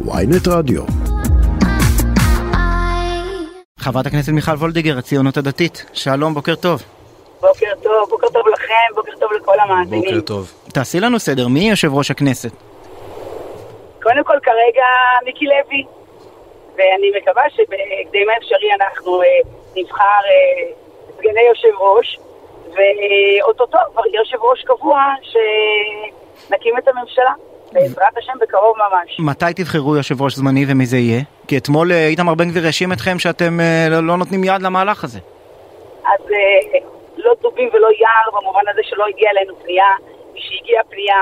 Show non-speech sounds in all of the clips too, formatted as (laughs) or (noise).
ynet רדיו. חברת הכנסת מיכל וולדיגר, הציונות הדתית. שלום, בוקר טוב. בוקר טוב, בוקר טוב לכם, בוקר טוב לכל המאזינים. בוקר טוב. תעשי לנו סדר, מי יושב ראש הכנסת? קודם כל כרגע מיקי לוי, ואני מקווה שבהקדם האפשרי אנחנו אה, נבחר אה, סגני יושב ראש, ואו-טו-טו כבר יהיה יושב ראש קבוע שנקים את הממשלה. בעזרת השם בקרוב ממש. מתי תבחרו יושב ראש זמני ומי זה יהיה? כי אתמול אה, איתמר בן גביר האשים אתכם שאתם אה, לא, לא נותנים יד למהלך הזה. אז אה, לא דובים ולא יער במובן הזה שלא הגיעה אלינו פנייה. מי שהגיעה פנייה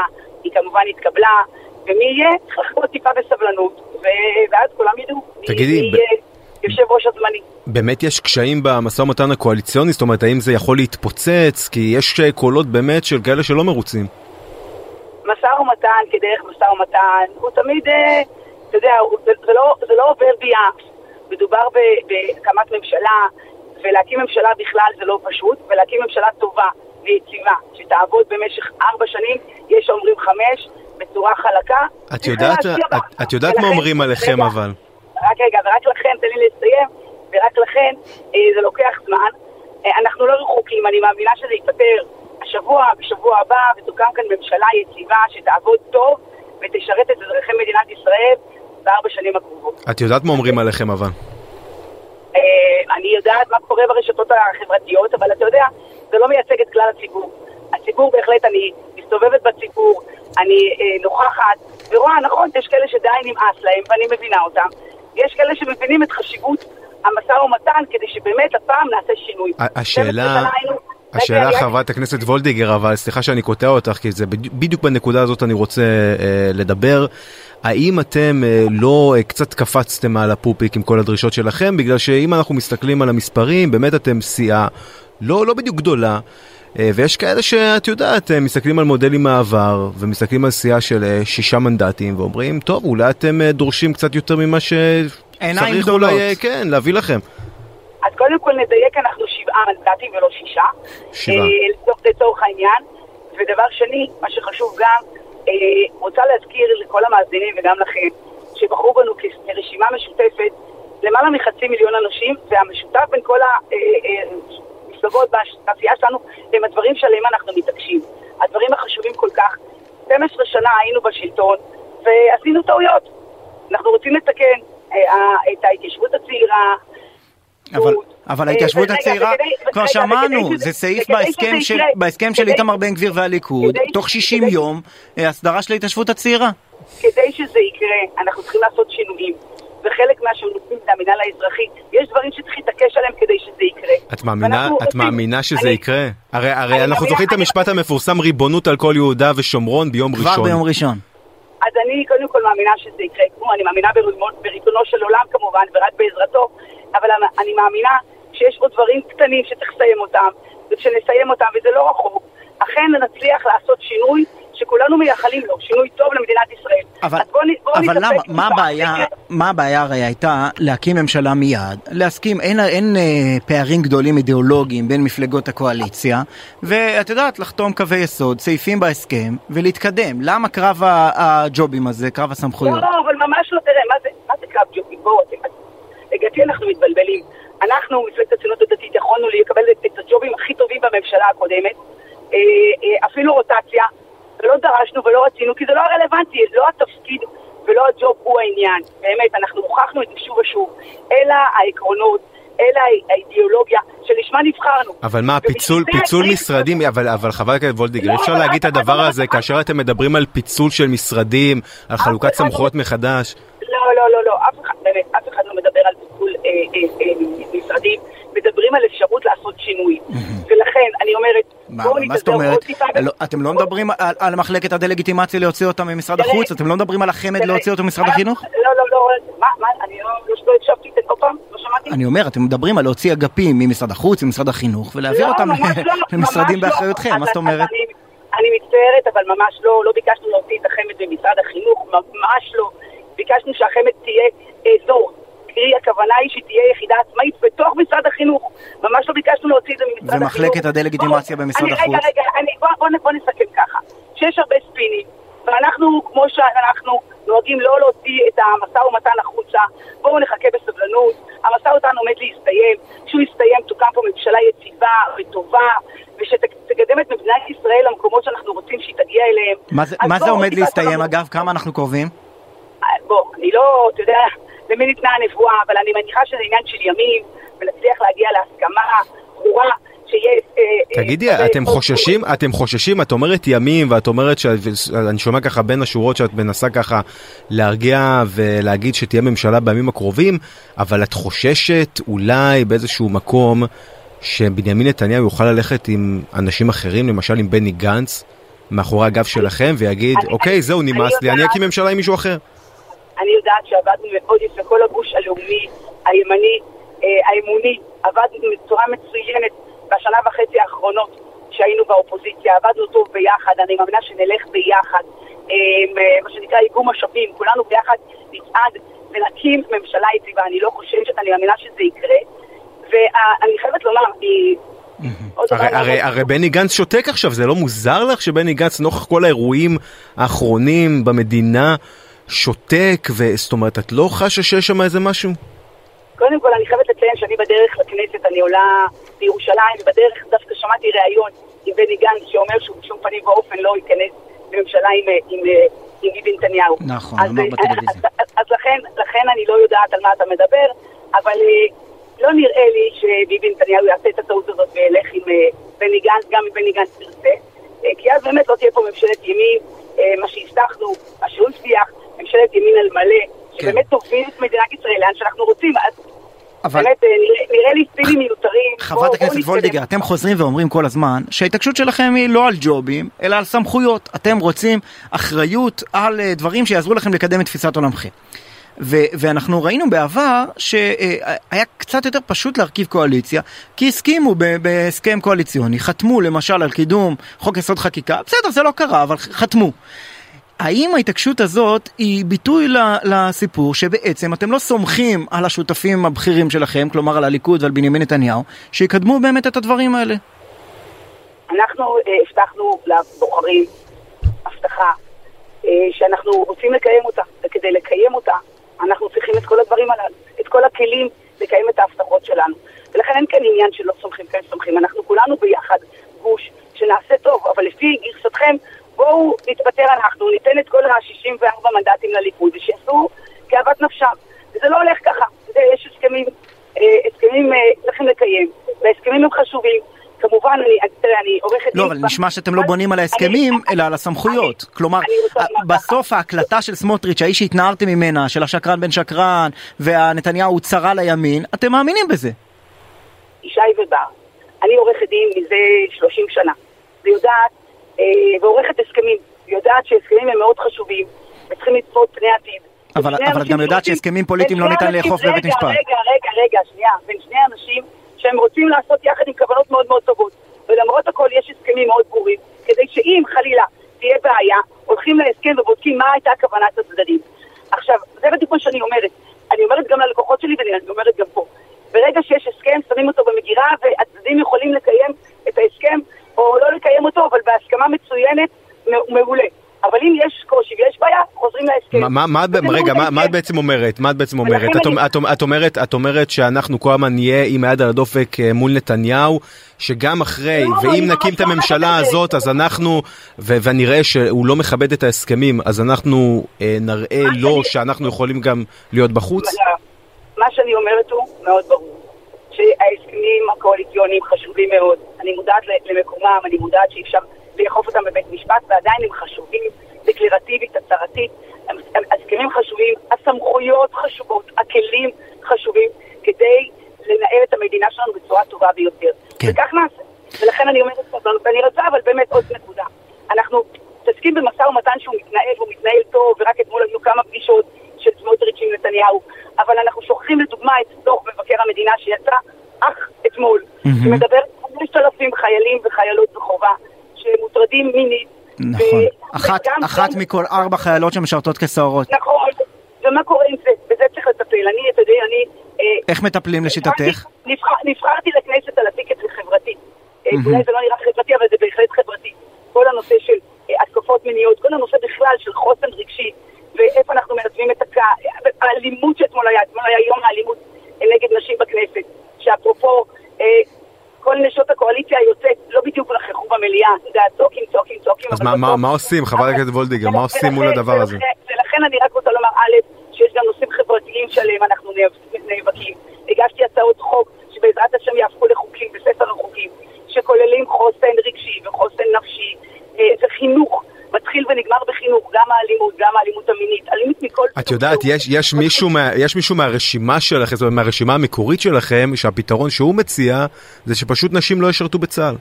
היא כמובן התקבלה, ומי יהיה? צריך לחכות טיפה בסבלנות, ו- ואז כולם ידעו. תגידי, מי ב- יהיה יושב ראש הזמני. באמת יש קשיים במשא ומתן הקואליציוני? זאת אומרת, האם זה יכול להתפוצץ? כי יש קולות באמת של כאלה שלא מרוצים. משא ומתן כדרך משא ומתן, הוא תמיד, אה, אתה יודע, זה, זה, לא, זה לא עובר ביעף. מדובר בהקמת ממשלה, ולהקים ממשלה בכלל זה לא פשוט, ולהקים ממשלה טובה ויציבה, שתעבוד במשך ארבע שנים, יש אומרים חמש, בצורה חלקה. את יודעת. את, את יודעת מה ולכן- אומרים עליכם רגע, אבל. רק רגע, ורק לכן, תן לי לסיים, ורק לכן אה, זה לוקח זמן. אה, אנחנו לא רחוקים, אני מאמינה שזה ייפתר השבוע, בשבוע הבא, ותוקם כאן ממשלה יציבה שתעבוד טוב ותשרת את אזרחי מדינת ישראל בארבע שנים הקרובות. את יודעת מה אומרים עליכם אבל. אה, אני יודעת מה קורה ברשתות החברתיות, אבל אתה יודע, זה לא מייצג את כלל הציבור. הציבור בהחלט, אני מסתובבת בציבור, אני אה, נוכחת, ורואה, נכון, יש כאלה שדי נמאס להם, ואני מבינה אותם. יש כאלה שמבינים את חשיבות המשא ומתן, כדי שבאמת הפעם נעשה שינוי. השאלה, 12 שנה היינו- רגע, השאלה רגע, חברת הכנסת וולדיגר, אבל סליחה שאני קוטע אותך, כי זה בדי- בדיוק בנקודה הזאת אני רוצה אה, לדבר. האם אתם אה, לא אה, קצת קפצתם על הפופיק עם כל הדרישות שלכם? בגלל שאם אנחנו מסתכלים על המספרים, באמת אתם סיעה לא, לא בדיוק גדולה. אה, ויש כאלה שאת יודעת, אה, מסתכלים על מודלים מהעבר, ומסתכלים על סיעה של אה, שישה מנדטים, ואומרים, טוב, אולי אתם אה, דורשים קצת יותר ממה עיניים שצריך גדולות. אולי, אה, כן, להביא לכם. קודם כל נדייק, אנחנו שבעה מנדטים ולא שישה. שבעה. אה, לצורך- העניין. ודבר שני, מה שחשוב גם, אה, רוצה להזכיר לכל המאזינים וגם לכם, שבחרו בנו כרשימה משותפת למעלה מחצי מיליון אנשים, והמשותף בין כל המפלגות בעשייה שלנו הם הדברים שעליהם אנחנו מתעקשים. הדברים החשובים כל כך. 12 שנה היינו בשלטון ועשינו טעויות. אנחנו רוצים לתקן אה, את ההתיישבות הצעירה, אבל, אבל אה, ההתיישבות רגע, הצעירה, כבר רגע, שמענו, זה סעיף בהסכם של, בהסכם של איתמר בן גביר והליכוד, כדי- תוך 60 כדי- יום, אה, הסדרה של ההתיישבות הצעירה. כדי שזה יקרה, אנחנו צריכים לעשות שינויים. וחלק מהשינויים זה המינהל האזרחי. יש דברים שצריך להתעקש עליהם כדי שזה יקרה. את מאמינה, את עושים- מאמינה שזה אני- יקרה? הרי, הרי אני אנחנו זוכרים את אני- המשפט המפורסם ריבונות על כל יהודה ושומרון ביום כבר ראשון. ביום ראשון. אז אני קודם כל מאמינה שזה יקרה. כמו, אני מאמינה בריבונו של עולם כמובן, ורק בעזרתו, אבל אני- מאמינה שיש עוד דברים קטנים שצריך לסיים אותם, וכשנסיים אותם, וזה לא רחוק, אכן נצליח לעשות שינוי שכולנו מייחלים לו, שינוי טוב למדינת ישראל. אבל, אז בוא בוא אבל למה. מה הבעיה, מה הבעיה הרי הייתה להקים ממשלה מיד, להסכים, אין, אין אה, פערים גדולים אידיאולוגיים בין מפלגות הקואליציה, ואת יודעת, לחתום קווי יסוד, סעיפים בהסכם, ולהתקדם. למה קרב הג'ובים הזה, קרב הסמכויות? לא, אבל ממש לא, תראה, מה זה, מה זה קרב ג'ובים? בואו, אתם, לדעתי אנחנו מתבלבלים. אנחנו, מפלגת הציונות הדתית, יכולנו לקבל את, את הג'ובים הכי טובים בממשלה הקודמת, אה, אה, אפילו רוטציה, ולא דרשנו ולא רצינו, כי זה לא רלוונטי, לא התפקיד ולא הג'וב הוא העניין. באמת, אנחנו הוכחנו את זה שוב ושוב. אלא העקרונות, אלא האידיאולוגיה שלשמה נבחרנו. אבל מה, פיצול, פיצול משרדים, אבל, אבל חברת הכנסת וולדיגר, לא, אפשר להגיד את הדבר הזה כאשר אתם מדברים על פיצול של משרדים, על חלוקת לא- סמכויות מחדש. לא, לא, לא, לא, אף אחד, באמת, אף אחד לא מדבר על פיצול אה, אה, אה, משרדים, מדברים על אפשרות לעשות שינוי. ולכן, אני אומרת, מה, בואו מה זאת אומרת? לא, אתם לא מדברים על, על מחלקת הדה-לגיטימציה להוציא אותה ממשרד החוץ? אתם לא מדברים על החמ"ד להוציא אותו ממשרד אה, החינוך? לא, לא, לא, מה, מה, אני לא לא הקשבתי, עוד פעם, לא שמעתי. אני אומר, אתם מדברים על להוציא אגפים ממשרד החוץ, ממשרד החינוך, ולהעביר לא, אותם לא, (laughs) למשרדים לא. באחריותכם, מה זאת אומרת? אני מצטערת, אבל ממש לא, לא ביקשנו להוציא את החמ"ד ממשרד החינוך, ממש לא. ביקשנו שהחמ"ד תהיה אזור. קרי, הכוונה היא שתהיה יחידה עצמאית בתוך משרד החינינוך. ממש לא ביקשנו להוציא את זה ממשרד החינוך. ומחלקת הדה-לגיטימציה במשרד אני- החוץ? רגע, רגע, אני, בוא, בוא, בוא נסכם ככה. שיש הרבה ספינים, ואנחנו, כמו שאנחנו, נוהגים לא להוציא את המשא ומתן החוצה, בואו נחכה בסבלנות, המשא ומתן עומד להסתיים, כשהוא יסתיים תוקם פה ממשלה יציבה וטובה, ושתקדם את מדינת ישראל למקומות שאנחנו רוצים שהיא תגיע אליהם. מה זה, מה זה עומד להסתיים אגב? כמה אנחנו קרובים? אה, אני לא, אתה יודע, למי ניתנה הנבואה, אבל אני מניחה שזה עניין של ימים, ונצליח להגיע להסכמה ברורה. אה, תגידי, אתם חוששים, אתם חוששים, את אומרת ימים ואת אומרת שאני שומע ככה בין השורות שאת מנסה ככה להרגיע ולהגיד שתהיה ממשלה בימים הקרובים, אבל את חוששת אולי באיזשהו מקום שבנימין נתניהו יוכל ללכת עם אנשים אחרים, למשל עם בני גנץ, מאחורי הגב שלכם ויגיד, אוקיי, זהו, נמאס לי, אני אקים ממשלה עם מישהו אחר. אני יודעת שעבדנו מאוד יפה, כל הגוש הלאומי, הימני, אה, האמוני, עבדנו בצורה מצוינת בשנה וחצי האחרונות שהיינו באופוזיציה, עבדנו טוב ביחד, אני מאמינה שנלך ביחד, אה, מה שנקרא איגום משאבים, כולנו ביחד נצעד ונקים ממשלה יציבה, אני לא חושבת, אני מאמינה שזה יקרה, ואני חייבת לומר, הרי, הרי, הרי בני גנץ שותק עכשיו, זה לא מוזר לך שבני גנץ נוכח כל האירועים האחרונים במדינה שותק, וזאת אומרת, את לא חשה שיש שם איזה משהו? קודם כל אני חייבת לציין שאני בדרך לכנסת, אני עולה בירושלים, ובדרך דווקא שמעתי ראיון עם בני גנץ שאומר שהוא בשום פנים ואופן לא ייכנס לממשלה עם, עם, עם ביבי נתניהו. נכון, אמר בטלוויזיה. אז, אז, אז לכן, לכן אני לא יודעת על מה אתה מדבר, אבל אה, לא נראה לי שביבי נתניהו יעשה את הטעות הזאת וילך עם אה, בני גנץ, גם אם בני גנץ תרצה, אה, כי אז באמת לא תהיה פה ממשלת ימין, מה שהבטחנו, מה שהוא הבטיח, ממשלת ימין על מלא, כן. שבאמת תוביל את מדינת ישראל לאן שאנחנו רוצים. אז אבל... באמת, אה, נראה, לי סינים מיותרים. חברת הכנסת וולדיגר, אתם חוזרים ואומרים כל הזמן שההתעקשות שלכם היא לא על ג'ובים, אלא על סמכויות. אתם רוצים אחריות על אה, דברים שיעזרו לכם לקדם את תפיסת עולמכם. ו- ואנחנו ראינו בעבר שהיה קצת יותר פשוט להרכיב קואליציה כי הסכימו ב- בהסכם קואליציוני, חתמו למשל על קידום חוק יסוד חקיקה, בסדר זה לא קרה אבל חתמו. האם ההתעקשות הזאת היא ביטוי לסיפור שבעצם אתם לא סומכים על השותפים הבכירים שלכם, כלומר על הליכוד ועל בנימין נתניהו, שיקדמו באמת את הדברים האלה? אנחנו אה, הבטחנו לבוחרים הבטחה אה, שאנחנו רוצים לקיים אותה, וכדי לקיים אותה אנחנו צריכים את כל הדברים הללו, את כל הכלים לקיים את ההבטחות שלנו. ולכן אין כאן עניין שלא סומכים, כן סומכים. אנחנו כולנו ביחד גוש שנעשה טוב, אבל לפי גרסתכם בואו נתפטר אנחנו, ניתן את כל ה-64 מנדטים לליכוד, ושיעשו כאוות נפשם. וזה לא הולך ככה. זה, יש הסכמים, אה, הסכמים אה, צריכים לקיים, וההסכמים הם חשובים. כמובן, אני, תראה, אני עורכת לא, אבל נשמע שאתם לא בונים על ההסכמים, אלא על הסמכויות. כלומר, בסוף ההקלטה של סמוטריץ', האיש שהתנערתם ממנה, של השקרן בן שקרן, והנתניהו צרה לימין, אתם מאמינים בזה. ישי ובר, אני עורכת דין מזה 30 שנה, ויודעת ועורכת הסכמים, יודעת שהסכמים הם מאוד חשובים, וצריכים לצפות פני עתיד. אבל, אבל את גם יודעת שהסכמים פוליטיים לא ניתן לאכוף בבית משפט. רגע, רגע, רגע, שנייה, בין שני אנשים שהם רוצים לעשות יחד עם כוונות מאוד מאוד טובות. ולמרות הכל יש הסכמים מאוד ברורים, כדי שאם חלילה תהיה בעיה, הולכים להסכם ובודקים מה הייתה כוונת הצדדים. עכשיו, זה בדיוק מה שאני אומרת. אני אומרת גם ללקוחות שלי ואני אומרת גם פה. ברגע שיש הסכם, שמים אותו במגירה והצדדים יכולים לקיים את ההסכם או לא לקיים אותו, אבל בהסכמה מצוינת, מעולה. אבל אם יש קושי ויש בעיה, חוזרים להסכם. מה, מה, רגע, מה, מה את בעצם אומרת? מה את בעצם אומרת? את, אני... את, את, אומרת? את אומרת שאנחנו כל הזמן נהיה עם היד על הדופק אה, מול נתניהו, שגם אחרי, לא, ואם לא, נקים את הממשלה הזאת, אז אנחנו, ו- ונראה שהוא לא מכבד את ההסכמים, אז אנחנו אה, נראה לו שאנחנו יכולים גם להיות בחוץ? מה שאני אומרת הוא מאוד ברור. שההסכמים הקואליציוניים חשובים מאוד. אני מודעת למקומם, אני מודעת שאי אפשר לאכוף אותם בבית משפט, ועדיין הם חשובים דקלרטיבית, הצהרתית. הסכמים חשובים, הסמכויות חשובות, הכלים חשובים, כדי לנהל את המדינה שלנו בצורה טובה ביותר. כן. וכך נעשה. ולכן אני אומרת סבלנות, ואני רוצה אבל באמת עוד נקודה. אנחנו מתעסקים במשא ומתן שהוא מתנהל, והוא מתנהל טוב, ורק אתמול היו כמה פגישות של סמוטריץ' עם נתניהו, אבל אנחנו שוכחים לדוגמה את דוח מבקר המדינה שיצא אך אתמול, mm-hmm. שמדבר נכון, אחת, אחת מכל ארבע חיילות שמשרתות כסוהרות. נכון, ומה קורה עם זה? בזה צריך לטפל. אני, אתה יודע, אני... אה, איך מטפלים לשיטתך? נבחר, נבחרתי לכנסת על הטיקט החברתי. Mm-hmm. אולי זה לא נראה חברתי, אבל זה בהחלט חברתי. כל הנושא של אה, התקפות מיניות, כל הנושא בכלל של חוסן רגשי, ואיפה אנחנו מנתבים את הקה... האלימות שאתמול היה, אתמול היה יום האלימות נגד נשים בכנסת, שאפרופו אה, כל נשות הקואליציה היוצאת לא בדיוק נכחו במליאה, אתה יודע, צועקים, צועקים. אז מה, מה, מה עושים, חברת הכנסת וולדיגר, מה עושים מול הדבר הזה? ולכן אני רק רוצה לומר, א', שיש גם נושאים חברתיים שעליהם אנחנו נאבקים. הגשתי הצעות חוק שבעזרת השם יהפכו לחוקים בספר החוקים, שכוללים חוסן רגשי וחוסן נפשי אה, וחינוך. מתחיל ונגמר בחינוך, גם האלימות, גם האלימות המינית, אלימות מכל... את יודעת, יש, יש, מישהו מה, יש מישהו מהרשימה שלכם, זאת אומרת מהרשימה המקורית שלכם, שהפתרון שהוא מציע זה שפשוט נשים לא ישרתו בצה"ל.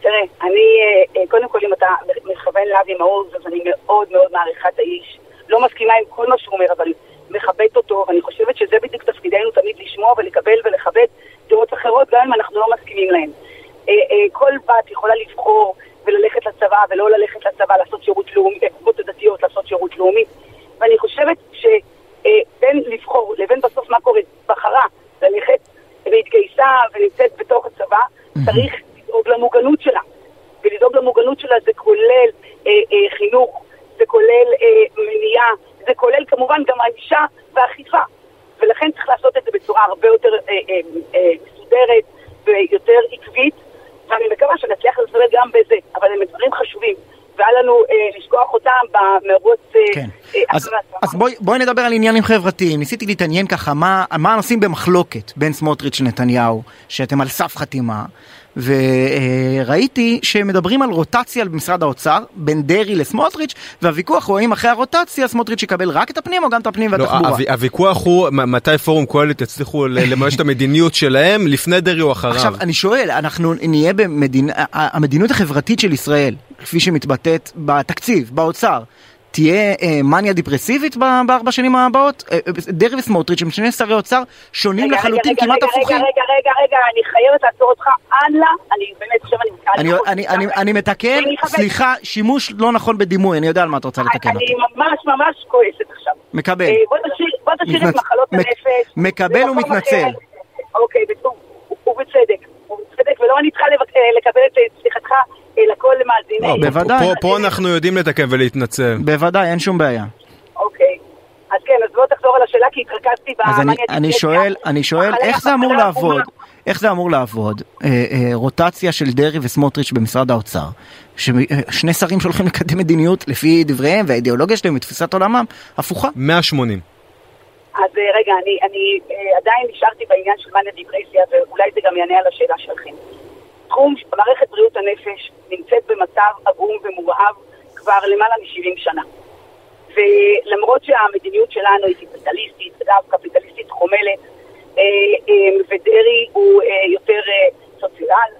תראה, אני, אה, אה, קודם כל אם אתה מכוון לאבי מעוז, אז אני מאוד מאוד מעריכה את האיש. לא מסכימה עם כל מה שהוא אומר, אבל מכבדת אותו, ואני חושבת שזה בדיוק תפקידנו תמיד לשמוע ולקבל ולכבד דעות אחרות, גם אם אנחנו לא מסכימים להן. אה, כל בת יכולה לבחור וללכת לצבא ולא ללכת לצבא, לעשות שירות לאומי, בקופות הדתיות לעשות שירות לאומי. ואני חושבת שבין לבחור לבין בסוף מה קורה, בחרה ללכת והתגייסה ונמצאת בתוך הצבא, צריך לדאוג למוגנות שלה. ולדאוג למוגנות שלה זה כולל אה, אה, חינוך, זה כולל אה, מניעה, זה כולל כמובן גם ענישה ואכיפה. ולכן צריך לעשות את זה בצורה הרבה יותר אה, אה, אה, מסודרת ויותר עקבית, ואני מקווה שנצליח לסדר גם בזה, אבל הם דברים חשובים. והיה לנו אה, לשכוח אותם במרוץ... אה, כן. אה, אז, אז בואי, בואי נדבר על עניינים חברתיים. ניסיתי להתעניין ככה, מה, מה הנושאים במחלוקת בין סמוטריץ' לנתניהו, שאתם על סף חתימה. וראיתי שמדברים על רוטציה במשרד האוצר בין דרעי לסמוטריץ' והוויכוח הוא האם אחרי הרוטציה סמוטריץ' יקבל רק את הפנים או גם את הפנים והתחבורה. לא, הוויכוח הוא מתי פורום קהלת יצליחו לממש את המדיניות שלהם לפני דרעי או אחריו. עכשיו אני שואל אנחנו נהיה במדינה המדיניות החברתית של ישראל כפי שמתבטאת בתקציב באוצר תהיה אה, מניה דיפרסיבית בארבע שנים הבאות? אה, אה, דרעי וסמוטריץ' הם שני שרי אוצר שונים רגע, לחלוטין, רגע, כמעט רגע, הפוכים. רגע, רגע, רגע, רגע, אני חייבת לעצור אותך. אנלה, אני באמת עכשיו אני... אני, אני, אני, אני מתקן, סליחה, שימוש לא נכון בדימוי, אני יודע על מה את רוצה לתקן אותי. אני ממש ממש כועסת עכשיו. מקבל. בוא תשאיר את מחלות הנפש. מקבל ומתנצל. אוקיי, ובצדק. ובצדק, ולא אני צריכה לקבל את סליחתך. אלא כל מאזיני. לא, בוודאי. פה אנחנו יודעים לתקן ולהתנצל. בוודאי, אין שום בעיה. אוקיי. אז כן, אז בוא תחזור על השאלה כי התרכזתי אז אני, אני שואל, אני שואל איך זה אמור לעבוד, איך זה אמור לעבוד, אה, אה, רוטציה של דרעי וסמוטריץ' במשרד האוצר, שני שרים שהולכים לקדם מדיניות לפי דבריהם והאידיאולוגיה שלהם ותפיסת עולמם, הפוכה. 180. אז רגע, אני, אני עדיין נשארתי בעניין של מניה דיפרסיה ואולי זה גם יענה על השאלה שלכם. תחום מערכת בריאות הנפש נמצאת במצב עגום ומורהב כבר למעלה מ-70 שנה. ולמרות שהמדיניות שלנו היא קפיטליסטית, אגב, קפיטליסטית חומלת, אה, אה, ודרעי הוא אה, יותר סוציאל,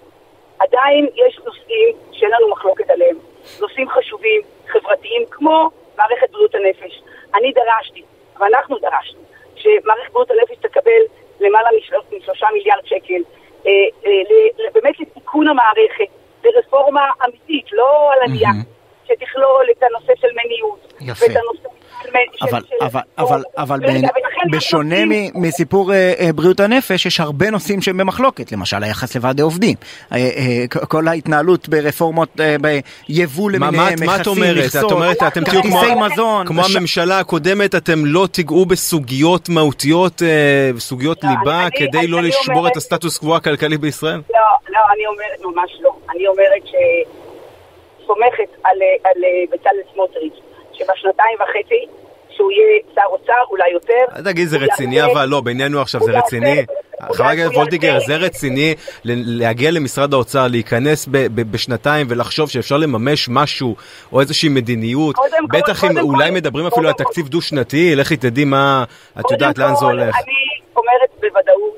עדיין יש נושאים שאין לנו מחלוקת עליהם. נושאים חשובים, חברתיים, כמו מערכת בריאות הנפש. אני דרשתי, ואנחנו דרשנו, שמערכת בריאות הנפש תקבל למעלה משלושה מיליארד שקל אה, אה, באמת לתיקון המערכת, לרפורמה אמיתית, לא על עלייה, שתכלול את הנושא של מיניות, יפה. ואת הנושא אבל, אבל, אבל, אבל בשונה מסיפור אה, בריאות הנפש, יש הרבה נושאים שהם במחלוקת, למשל היחס לוועדי עובדים, כל ההתנהלות ברפורמות ביבוא למיניהם, מכסים, מכסות, כרטיסי מזון. כמו הממשלה הקודמת, אתם לא תיגעו בסוגיות מהותיות, סוגיות לא, ליבה, כדי לא לשבור את הסטטוס קוו הכלכלי בישראל? לא, לא, אני אומרת ממש לא. אני אומרת שסומכת על בצלאל סמוטריץ'. שבשנתיים וחצי שהוא יהיה שר אוצר, אולי יותר. אל תגיד, זה רציני אבל לא, בינינו עכשיו זה רציני. חברת הכנסת וולדיגר, זה רציני להגיע למשרד האוצר, להיכנס בשנתיים ולחשוב שאפשר לממש משהו או איזושהי מדיניות, בטח אם אולי מדברים אפילו על תקציב דו-שנתי, לכי תדעי מה, את יודעת לאן זה הולך. אני אומרת בוודאות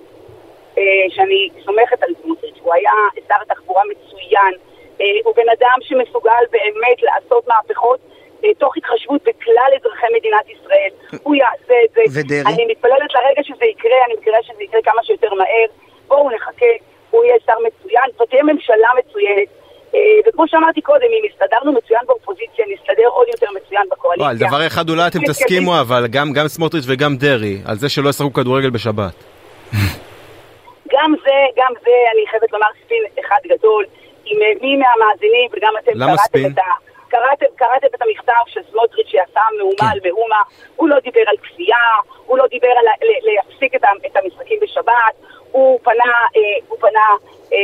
אה, שאני סומכת על סמוטריץ', הוא היה שר התחבורה מצוין, אה, הוא בן אדם שמסוגל באמת לעשות מהפכות. אה, תוך התחשבות בכלל אזרחי מדינת ישראל. הוא יעשה את זה. ודרעי? אני מתפללת לרגע שזה יקרה, אני מקווה שזה יקרה כמה שיותר מהר. בואו נחכה, הוא יהיה שר מצוין, זאת תהיה ממשלה מצוינת. אה, וכמו שאמרתי קודם, אם הסתדרנו מצוין באופוזיציה, נסתדר עוד יותר מצוין בקואליציה. על דבר אחד אולי אתם תסכימו, אבל גם סמוטריץ' וגם דרעי, על זה שלא ישחקו כדורגל בשבת. גם זה, גם זה, אני חייבת לומר ספין אחד גדול. אם מי מהמאזינים, וגם אתם קראתם את ה... קראתם, קראתם את המכתב של סמוטריץ' שעשה מהומה. על מהומה, הוא לא דיבר על כפייה, הוא לא דיבר על ל- להפסיק את, את המשחקים בשבת, הוא פנה, אה, הוא פנה אה,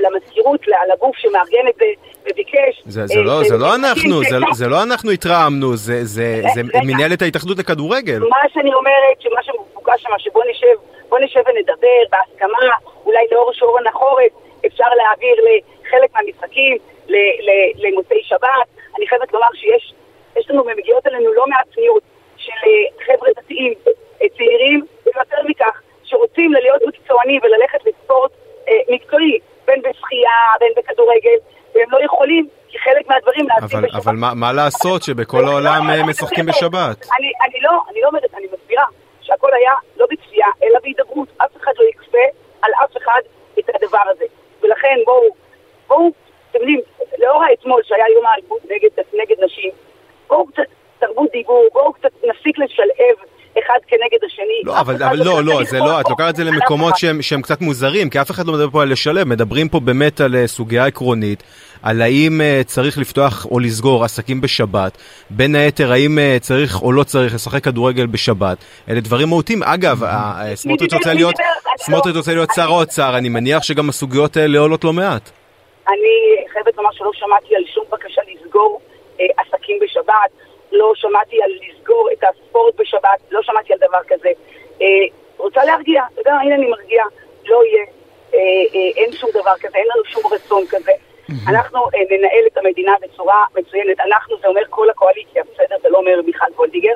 למזכירות, לגוף שמארגן את זה, וביקש... זה, זה, אה, לא, ש- זה לא אנחנו, זה, שכך- זה לא אנחנו התרעמנו, זה, זה, זה רגע. מנהלת ההתאחדות לכדורגל. מה שאני אומרת, שמה שמבוקש שם, שבוא נשב, נשב ונדבר בהסכמה, אולי לאור שעון החורף, אפשר להעביר לחלק מהמשחקים למוצאי שבת. אני חייבת לומר שיש יש לנו, מגיעות אלינו לא מעט פניות של אה, חבר'ה דתיים, אה, צעירים, ויותר מכך, שרוצים להיות מקצוענים וללכת לספורט אה, מקצועי, בין בשחייה, בין בכדורגל, והם לא יכולים, כי חלק מהדברים אבל, בשבת. אבל מה, מה לעשות שבכל לא, העולם משחקים. בשבת? אני, אני לא, אני לא אומרת, אני מסבירה שהכל היה לא בכפייה, אלא בהידברות. אף אחד לא יכפה על אף אחד את הדבר הזה. ולכן בואו, בואו, אתם יודעים, לאור האתמול שהיה יום האלימות נגד, נגד נשים, בואו קצת תרבות דיבור, בואו קצת נפסיק השני. לא, אבל, אבל לא, צריך לא, זה לא, את לוקחת את זה על אף למקומות. שהם, שהם קצת מוזרים, כי אף אחד לא מדבר פה על לשלב, מדברים פה באמת על אה, סוגיה עקרונית, על האם אה, צריך לפתוח או לסגור עסקים בשבת, בין היתר האם אה, צריך או לא צריך לשחק כדורגל בשבת, אלה דברים מהותיים. אגב, סמוטריץ'? רוצה להיות, לא- סמוטריץ' רוצה שר האוצר, אני מניח שגם הסוגיות האלה עולות לא מעט. אני חייבת לומר שלא שמעתי על שום בקשה לסגור עסקים בשבת, לא שמעתי על לסגור את הספורט בשבת, לא שמעתי על דבר כזה. אה, רוצה להרגיע, אתה יודע, הנה אני מרגיע, לא יהיה, אה, אה, אין שום דבר כזה, אין לנו שום רצון כזה. אנחנו אה, ננהל את המדינה בצורה מצוינת, אנחנו זה אומר כל הקואליציה, בסדר? זה לא אומר מיכל וולדיגר.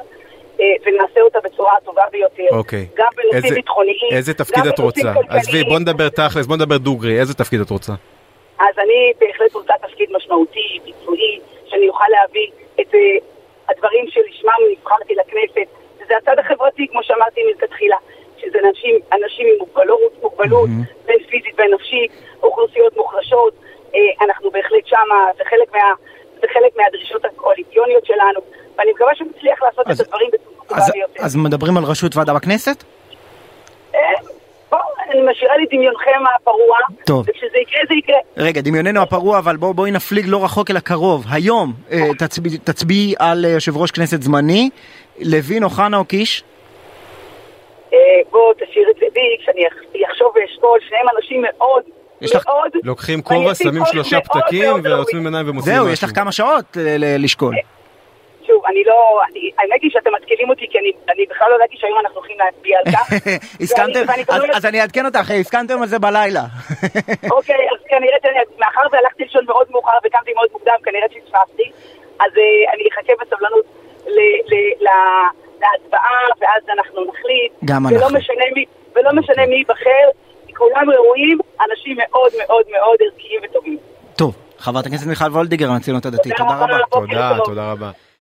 אה, ונעשה אותה בצורה הטובה ביותר. אוקיי. גם בנושאים איזה- ביטחוניים. איזה תפקיד את רוצה? עזבי, בוא נדבר תכלס, בוא נדבר דוגרי, איזה תפקיד את רוצה? אז אני בהחלט רוצה תפקיד משמעותי, ביצועי, שאני אוכל להביא את אה, הדברים שלשמם נבחרתי לכנסת. וזה הצד החברתי, כמו שאמרתי מלכתחילה, שזה אנשים, אנשים עם מוגבלות, מוגבלות בין פיזית ובין נפשית, אוכלוסיות מוחלשות. אה, אנחנו בהחלט שמה, זה חלק, מה, זה חלק מהדרישות הקואליציוניות שלנו, ואני מקווה שנצליח לעשות אז- את הדברים בצורה טובה ביותר. אז מדברים על ראשות ועדה בכנסת? אני משאירה לי דמיונכם הפרוע, טוב. וכשזה יקרה, זה יקרה. רגע, דמיוננו הפרוע, אבל בואו בואי נפליג לא רחוק אלא קרוב. היום אה, תצביעי תצביעי על אה, יושב ראש כנסת זמני, לוין, אוחנה או קיש? אה, בוא תשאיר את זה בי, כשאני אח- אחשוב ואשקול, שניהם אנשים מאוד, יש לך-. לוקחים כובע, שמים שלושה פתקים ועוצמים. עיניים ומוציאים זהו, משהו. יש לך כמה שעות לשקול. שוב, אני לא... אני- האמת היא שאתם מתקילים אותי, כי אני- אני בכלל לא ידעתי שהיום אנחנו הולכים להצביע על כך. (laughs) הסכמתם? אז- כנראה- אז אני אעדכן אותך, הסכמתם על זה בלילה. (laughs) אוקיי, אז כנראה, שאני- מאחר והלכתי לישון מאוד מאוחר וקמתי מאוד מוקדם, כנראה שהצפפתי, אז אה, אני אחכה בסבלנות ל- ל- ל- להצבעה, ואז אנחנו נחליט. גם ולא אנחנו. משנה מי- ולא משנה מי ייבחר, כולם ראויים, אנשים מאוד מאוד מאוד ערכיים וטובים. טוב, חברת הכנסת מיכל וולדיגר, הציונות הדתית, תודה רבה. תודה. תודה רבה.